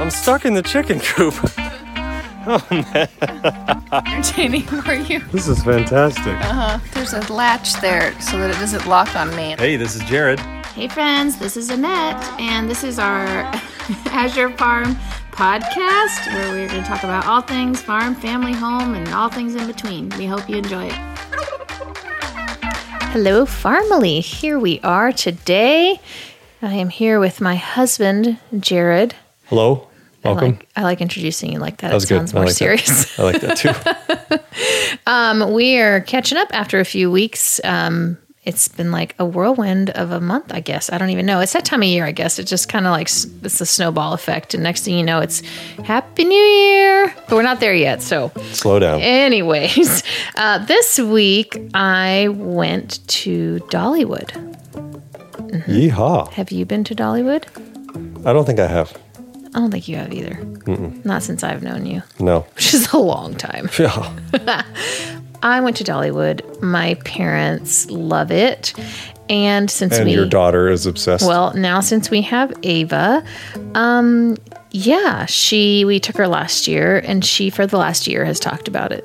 I'm stuck in the chicken coop. Oh, Annette. How entertaining for you. This is fantastic. Uh huh. There's a latch there so that it doesn't lock on me. Hey, this is Jared. Hey friends, this is Annette, and this is our Azure Farm podcast where we're going to talk about all things farm, family, home, and all things in between. We hope you enjoy it. Hello, Farmily. Here we are today. I am here with my husband, Jared. Hello. I Welcome. like, I like introducing you like that. that it good. sounds I more like serious. I like that too. Um, we are catching up after a few weeks. Um, it's been like a whirlwind of a month, I guess. I don't even know. It's that time of year, I guess. It just kind of like it's a snowball effect, and next thing you know, it's Happy New Year. But we're not there yet. So, Slow down. anyways, uh, this week I went to Dollywood. Yeehaw. Have you been to Dollywood? I don't think I have. I don't think you have either. Not since I've known you, No. which is a long time. Yeah. I went to Dollywood. My parents love it. And since And we your daughter is obsessed. well, now since we have Ava, um yeah, she we took her last year and she for the last year has talked about it.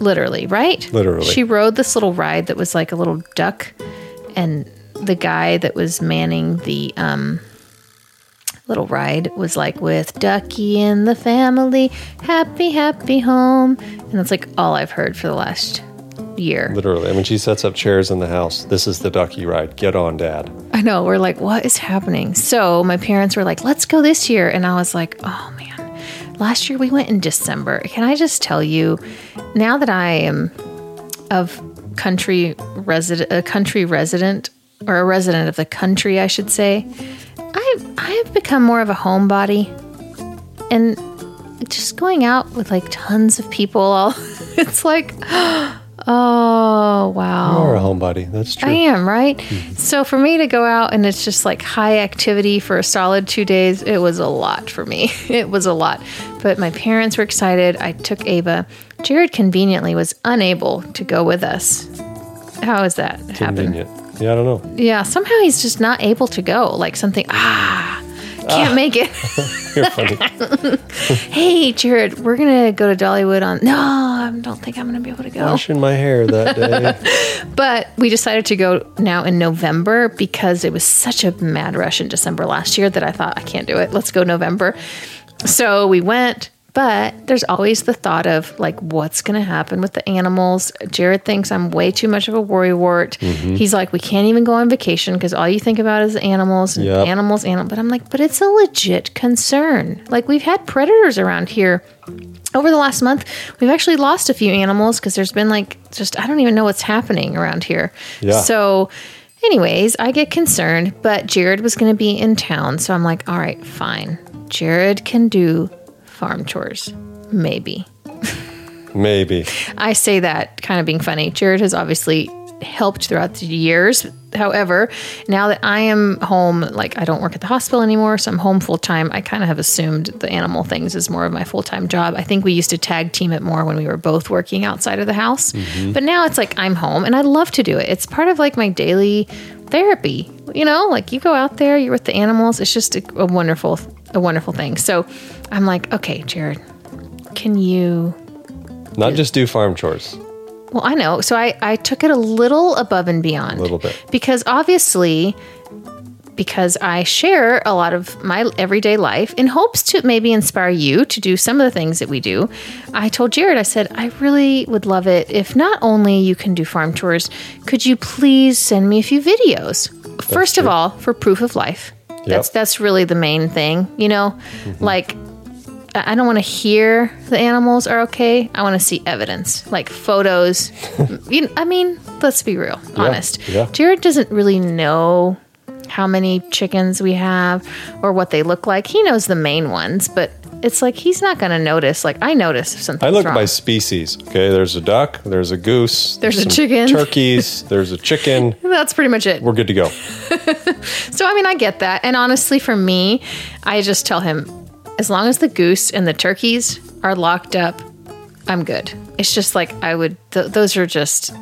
Literally, right? Literally. She rode this little ride that was like a little duck and the guy that was manning the um little ride was like with Ducky and the family, happy happy home. And that's like all I've heard for the last year. Literally. I mean, she sets up chairs in the house. This is the ducky ride. Get on, Dad. I know. We're like, what is happening? So my parents were like, let's go this year. And I was like, oh man, last year we went in December. Can I just tell you, now that I am of country resident, a country resident, or a resident of the country, I should say, I I have become more of a homebody, and just going out with like tons of people, all it's like, oh wow, You're a homebody. That's true. I am, right? Mm-hmm. So for me to go out and it's just like high activity for a solid two days, it was a lot for me. It was a lot. But my parents were excited. I took Ava. Jared conveniently was unable to go with us. How is that happen? Yeah, I don't know. Yeah, somehow he's just not able to go. Like something, ah, can't make it. You're funny. hey, Jared, we're going to go to Dollywood on. No, I don't think I'm going to be able to go. Washing my hair that day. But we decided to go now in November because it was such a mad rush in December last year that I thought I can't do it. Let's go November. So we went, but there's always the thought of like what's going to happen with the animals. Jared thinks I'm way too much of a worrywart. Mm-hmm. He's like we can't even go on vacation because all you think about is animals and Yep. animals animal. But I'm like, but it's a legit concern. Like we've had predators around here over the last month, we've actually lost a few animals because there's been like just I don't even know what's happening around here. Yeah. So, anyways, I get concerned, but Jared was going to be in town, so I'm like, all right, fine. Jared can do farm chores, maybe. Maybe. I say that kind of being funny. Jared has obviously helped throughout the years. However, now that I am home, like I don't work at the hospital anymore, so I'm home full time, I kind of have assumed the animal things is more of my full time job. I think we used to tag team it more when we were both working outside of the house. Mm-hmm. But now it's like I'm home and I love to do it. It's part of like my daily therapy. You know, like you go out there, you're with the animals. It's just a, a wonderful, a wonderful thing. So I'm like, okay, Jared, can you Not just do farm chores. well, I know. So I, I took it a little above and beyond. A little bit. Because obviously, because I share a lot of my everyday life in hopes to maybe inspire you to do some of the things that we do, I told Jared, I said, I really would love it if not only you can do farm tours, could you please send me a few videos? First of all, for proof of life. That's that's really the main thing, you know? Mm-hmm. Like I don't want to hear the animals are okay. I want to see evidence, like photos. you know, I mean, let's be real, honest. yeah. Jared doesn't really know how many chickens we have or what they look like. He knows the main ones, but it's like he's not going to notice. Like I notice if something's I look wrong. by species. Okay, there's a duck, there's a goose, There's a chicken. turkeys, there's a chicken. That's pretty much it. We're good to go. So I mean, I get that. And honestly, for me, I just tell him as long as the goose and the turkeys are locked up, I'm good. It's just like I would. Th- those are just.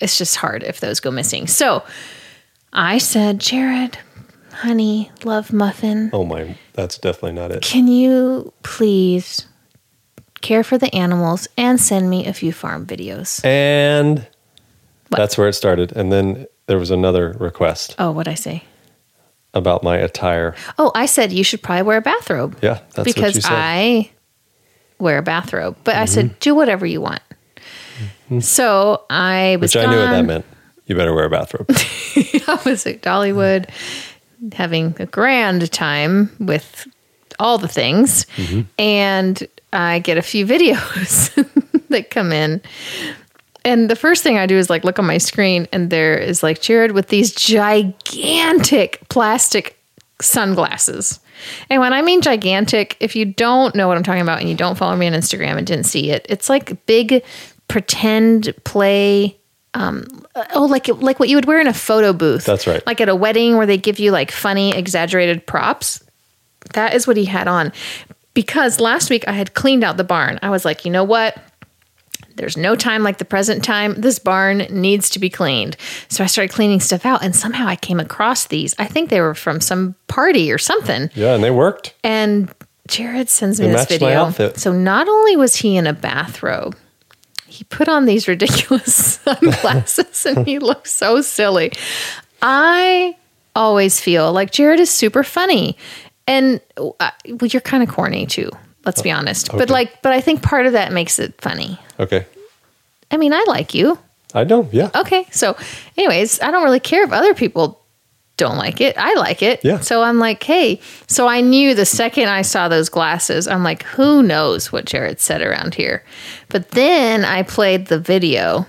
It's just hard if those go missing. So I said, Jared, honey, love muffin, Oh my, that's definitely not it. can you please care for the animals and send me a few farm videos? And What? that's where it started. And then there was another request Oh, what'd I say? about my attire. Oh, I said you should probably wear a bathrobe. Yeah, that's what because you said. Mm-hmm. I wear a bathrobe. But I said, do whatever you want. So I was Which I knew what that meant. You better wear a bathrobe. I was at Dollywood having a grand time with all the things. Mm-hmm. And I get a few videos that come in. And the first thing I do is like look on my screen, and there is like Jared with these gigantic plastic sunglasses. And when I mean gigantic, if you don't know what I'm talking about and you don't follow me on Instagram and didn't see it, it's like big pretend play. Um, oh, like like what you would wear in a photo booth. That's right. Like at a wedding where they give you like funny, exaggerated props. That is what he had on. Because last week I had cleaned out the barn. I was like, you know what? There's no time like the present time. This barn needs to be cleaned. So I started cleaning stuff out, and somehow I came across these. I think they were from some party or something. yeah, and they worked. And Jared sends me They this video. outfit. So not only was he in a bathrobe, he put on these ridiculous sunglasses and he looks so silly. I always feel like Jared is super funny. And uh, well, you're kind of corny too. Let's be honest. But like, but I think part of that makes it funny. Okay. I mean, I like you. I know. Yeah. Okay. So, anyways, I don't really care if other people don't like it. I like it. Yeah. So I'm like, hey. So I knew the second I saw those glasses, I'm like, who knows what Jared said around here. But then I played the video,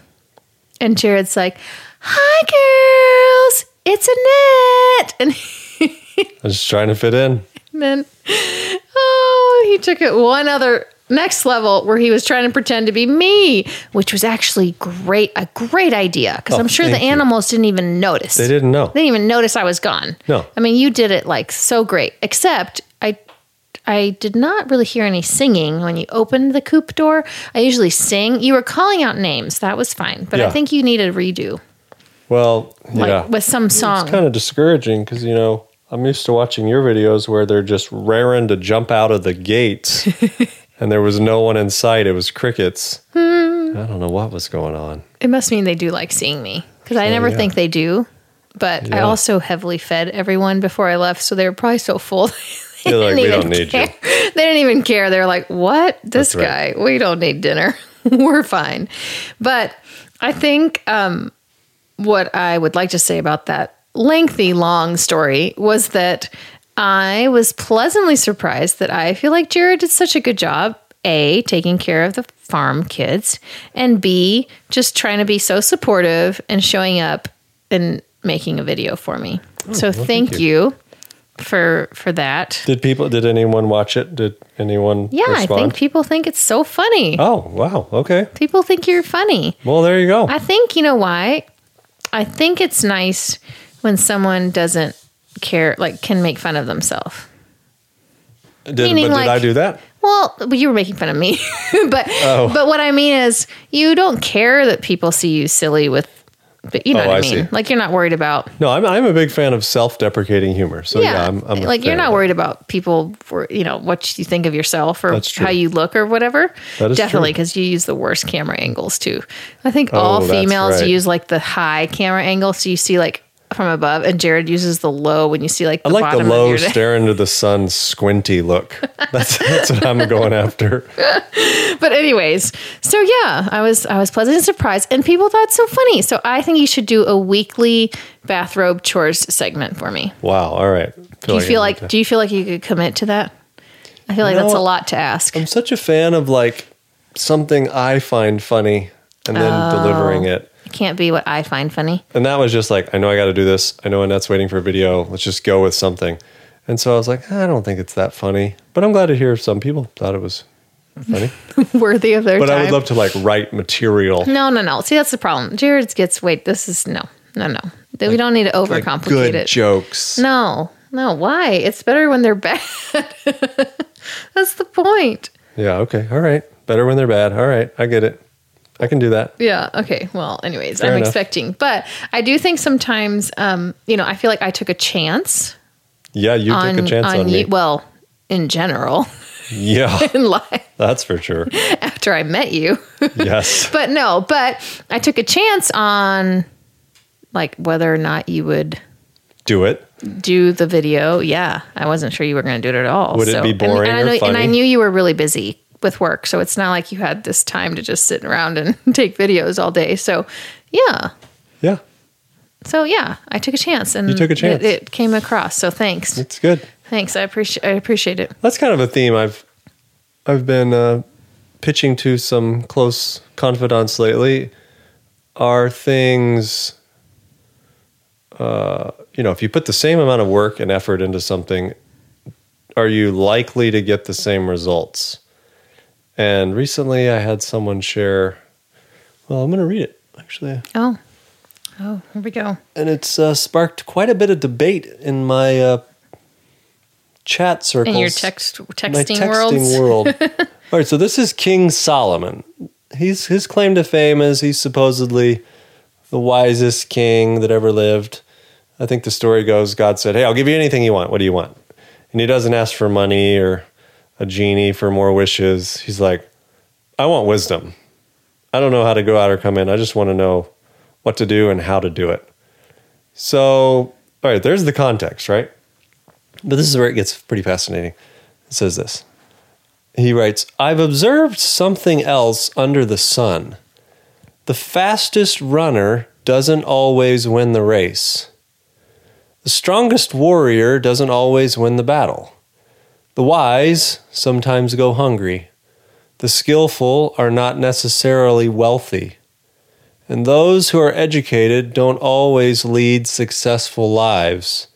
and Jared's like, hi, girls. It's Annette. And I was just trying to fit in. and then, oh, he took it one other next level where he was trying to pretend to be me, which was actually great, a great idea because Oh, I'm sure the you. animals didn't even notice. They didn't know. They didn't even notice I was gone. No. I mean, you did it like so great, except I. I did not really hear any singing when you opened the coop door. I usually sing. You were calling out names. That was fine. But I think you need a redo, Well, like yeah. with some song. It's kind of discouraging because, you know, I'm used to watching your videos where they're just raring to jump out of the gates and there was no one in sight. It was crickets. Hmm. I don't know what was going on. It must mean they do like seeing me because I never yeah. think they do. But I also heavily fed everyone before I left, so they were probably so full. they like, didn't "We even don't need you." care. They didn't even care. They're like, "What? This right. guy? We don't need dinner. we're fine." But I think um, what I would like to say about that lengthy, long story was that I was pleasantly surprised that I feel like Jared did such a good job. A, taking care of the farm kids, and B, just trying to be so supportive and showing up and making a video for me. Oh, so Oh, well, thank, thank you. for for that. Did people, did anyone watch it? Did anyone Yeah, I think people think it's so funny. oh, wow. Okay. People think you're funny. Well, there you go. I think you know why. I think it's nice when someone doesn't care, like can make fun of themselves. did, meaning but did like- I do that? Well, you were making fun of me, but Oh. but what I mean is you don't care that people see you silly with, but you know Oh, what I I mean. see. Like you're not worried about. No, I'm, I'm a big fan of self-deprecating humor. So yeah, I'm, I'm like you're not worried about people for you know what you think of yourself or how you look or whatever. That is Definitely because you use the worst camera angles too. I think oh, all Oh, that's females right. use like the high camera angle, so you see like from above, and Jared uses the low when you see like the I like the low stare into the sun squinty look. That's that's what I'm going after. But anyways, so yeah, I was I was pleasantly surprised, and people thought so funny. So I think you should do a weekly bathrobe chores segment for me. Wow. All right. Do you feel like do you feel like you could commit to that? I feel like know that's a lot to ask. I'm such a fan of like something I find funny and then Oh. delivering it. It can't be what I find funny. And that was just like, I know I got to do this. I know Annette's waiting for a video. Let's just go with something. And so I was like, I don't think it's that funny, but I'm glad to hear some people thought it was funny. Worthy of their but time. I would love to like write material. no, no, no. See, that's the problem. Jared gets wait. This is no, no, no. we don't need to Like overcomplicate good it. jokes. no, no. Why? It's better when they're bad. that's the point. Yeah. Okay. All right. Better when they're bad. All right. I get it. I can do that. Yeah. Okay. Well, anyways, Fair I'm enough. expecting, but I do think sometimes, um, you know, I feel like I took a chance Yeah, you took a chance on, me. you. Well, in general, yeah, in life, that's for sure. after I met you. Yes. but no, but I took a chance on like whether or not you would Do it. do the video. Yeah, I wasn't sure you were going to do it at all. Would it be and- boring and, I or know, and I knew you were really busy with work, so it's not like you had this time to just sit around and take videos all day. So, yeah. Yeah, So yeah, I took a chance, and You took a chance. It, it came across. So thanks, it's good. thanks. I appreciate. I appreciate it. That's kind of a theme I've I've been uh, pitching to some close confidants lately. Are things, uh, you know, if you put the same amount of work and effort into something, are you likely to get the same results? And recently, I had someone share. Well, I'm going to read it actually. Oh, oh, here we go. and it's uh, sparked quite a bit of debate in my uh, chat circles. In your text my texting, texting world. All right, so this is King Solomon. He's his claim to fame is he's supposedly the wisest king that ever lived. I think the story goes God said, "Hey, I'll give you anything you want. What do you want?" And he doesn't ask for money or a genie for more wishes. He's like, "I want wisdom. I don't know how to go out or come in. I just want to know what to do and how to do it." So, all right, there's the context, right? But this is where it gets pretty fascinating. It says this. He writes, I've observed something else under the sun. The fastest runner doesn't always win the race. The strongest warrior doesn't always win the battle. The wise sometimes go hungry. The skillful are not necessarily wealthy. And those who are educated don't always lead successful lives.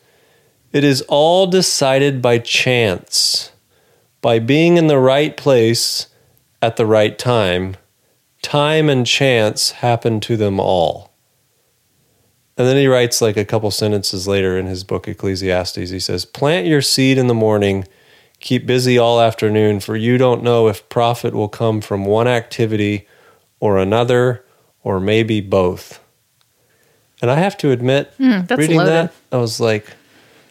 It is all decided by chance, by being in the right place at the right time. Time and chance happen to them all. And then he writes, like a couple sentences later in his book Ecclesiastes, he says, Plant your seed in the morning, keep busy all afternoon, for you don't know if profit will come from one activity or another, or maybe both. And I have to admit, that's reading loaded. that, I was like,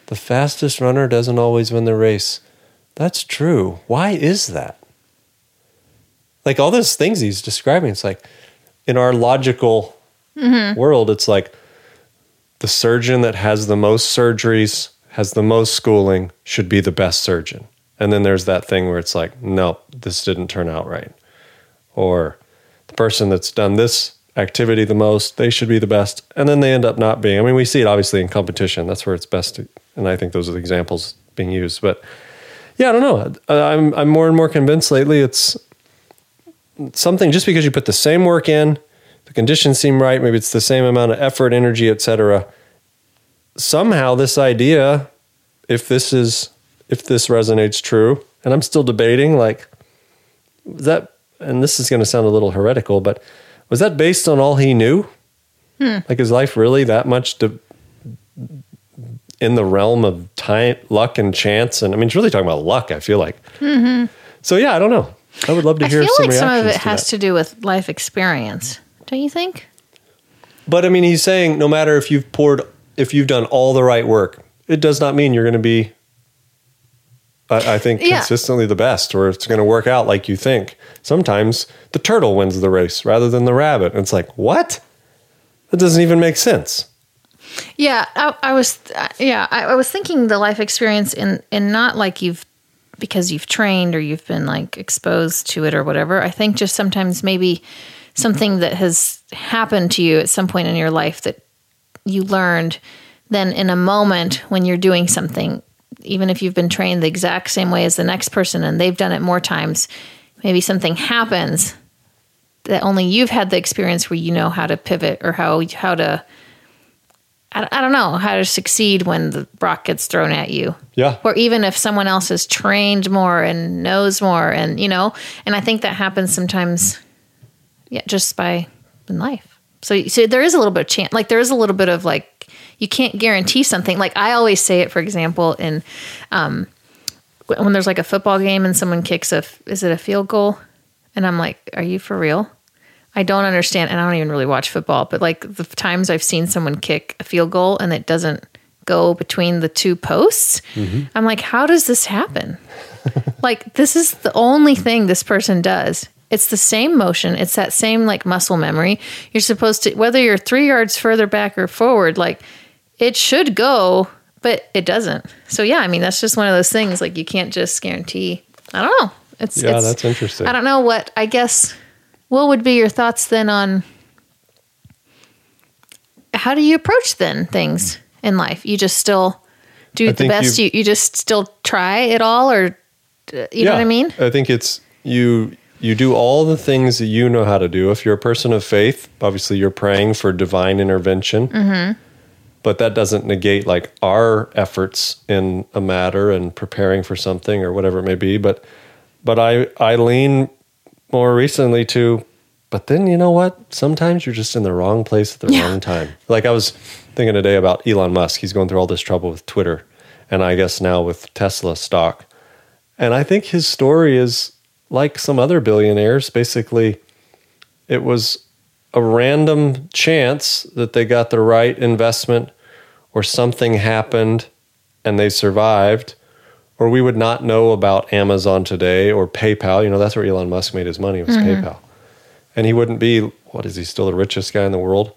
the fastest runner doesn't always win the race. That's true. Why is that? Like all those things he's describing, it's like in our logical Mm-hmm. world, it's like the surgeon that has the most surgeries, has the most schooling, should be the best surgeon. And then there's that thing where it's like, nope, this didn't turn out right. Or the person that's done this activity the most, they should be the best. And then they end up not being. I mean, we see it obviously in competition. That's where it's best. To, and I think those are the examples being used. But yeah, I don't know. I'm, I'm more and more convinced lately it's something just because you put the same work in, the conditions seem right, maybe it's the same amount of effort, energy, etc. Somehow this idea, if this is if this resonates true, and I'm still debating, like was that and this is gonna sound a little heretical, but was that based on all he knew? Hmm. Like is life really that much to in the realm of time, luck, and chance? And I mean, it's really talking about luck. I feel like. Mm-hmm. So yeah, I don't know. I would love to I hear feel some like some of it to has that. to do with life experience. Don't you think? But I mean, he's saying no matter if you've poured, if you've done all the right work, it does not mean you're going to be, I, I think, Yeah. consistently the best or it's going to work out like you think. Sometimes the turtle wins the race rather than the rabbit. And it's like, what? That doesn't even make sense. Yeah, I, I was. Uh, yeah, I, I was thinking the life experience in in not like you've because you've trained or you've been like exposed to it or whatever. I think just sometimes maybe something that has happened to you at some point in your life that you learned. Then in a moment when you're doing something, even if you've been trained the exact same way as the next person and they've done it more times, maybe something happens that only you've had the experience where you know how to pivot or how how to I, I don't know how to succeed when the rock gets thrown at you. Yeah. Or even if someone else is trained more and knows more, and you know, and I think that happens sometimes, yeah, just by in life. So, so there is a little bit of chance, like there is a little bit of like you can't guarantee something. Like I always say it, for example, in um, when there's like a football game and someone kicks a, is it a field goal? And I'm like, are you for real? I don't understand, and I don't even really watch football, but like the times I've seen someone kick a field goal and it doesn't go between the two posts. I'm like, how does this happen? like, this is the only thing this person does. It's the same motion. It's that same like muscle memory. You're supposed to, whether you're three yards further back or forward, like it should go, but it doesn't. So yeah, I mean, that's just one of those things. Like you can't just guarantee. I don't know. It's Yeah, it's, that's interesting. I don't know what. I guess. What would be your thoughts then on how do you approach then things in life? You just still do I the best. you- You just still try it all, or you know what I mean? I think it's you you do all the things that you know how to do. If you're a person of faith, obviously you're praying for divine intervention. Mm-hmm. But that doesn't negate like our efforts in a matter and preparing for something or whatever it may be. But but I I lean more recently to but then you know what? Sometimes you're just in the wrong place at the Yeah. wrong time. Like I was thinking today about Elon Musk. He's going through all this trouble with Twitter and I guess now with Tesla stock. And I think his story is like some other billionaires. Basically, it was a random chance that they got the right investment or something happened and they survived. Or we would not know about Amazon today or PayPal. You know, that's where Elon Musk made his money was mm-hmm. PayPal. And he wouldn't be, what is he, still the richest guy in the world?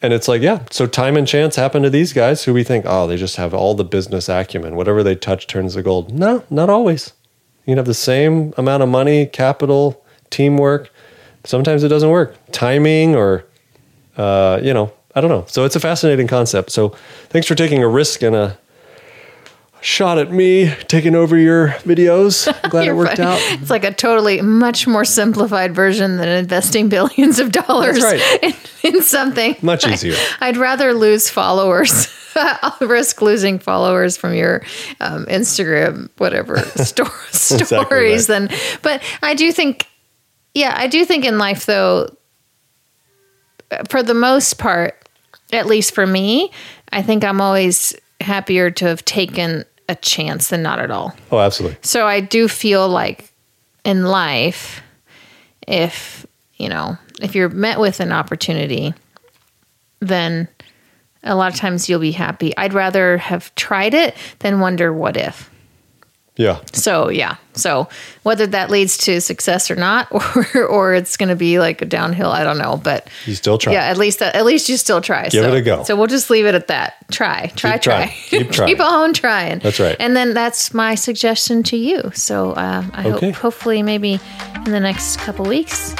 And it's like, yeah, so time and chance happen to these guys who we think, oh, they just have all the business acumen. Whatever they touch turns to gold. No, not always. You can have the same amount of money, capital, teamwork. Sometimes it doesn't work. Timing or, uh, you know, I don't know. So it's a fascinating concept. So thanks for taking a risk and a shot at me taking over your videos. I'm glad it worked fine. out. It's like a totally much more simplified version than investing billions of dollars That's in, in something. Much easier. I'd rather lose followers. I'll risk losing followers from your um, Instagram, whatever sto- stories. right. Than, but I do think, yeah, I do think in life though, for the most part, at least for me, I think I'm always happier to have taken a chance than not at all. Oh, absolutely. So I do feel like in life, if you know, if you're met with an opportunity, then a lot of times you'll be happy. I'd rather have tried it than wonder what if. Yeah. So yeah. So whether that leads to success or not, or or it's going to be like a downhill, I don't know. But You still try. yeah, at least at least you still try. Give so, it a go. So we'll just leave it at that. Try, try, Keep try. trying. Keep trying. Keep on trying. That's right. And then that's my suggestion to you. So uh, I Okay. hope hopefully maybe in the next couple weeks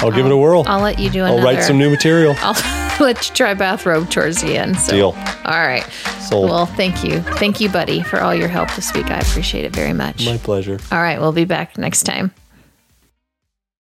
I'll give it a whirl. I'll let you do I'll write some new material. I'll let you try bathrobe towards the end. So. Deal. All right. Sold. Well, thank you, thank you, buddy, for all your help this week. I appreciate it very much. My pleasure. All right, we'll be back next time.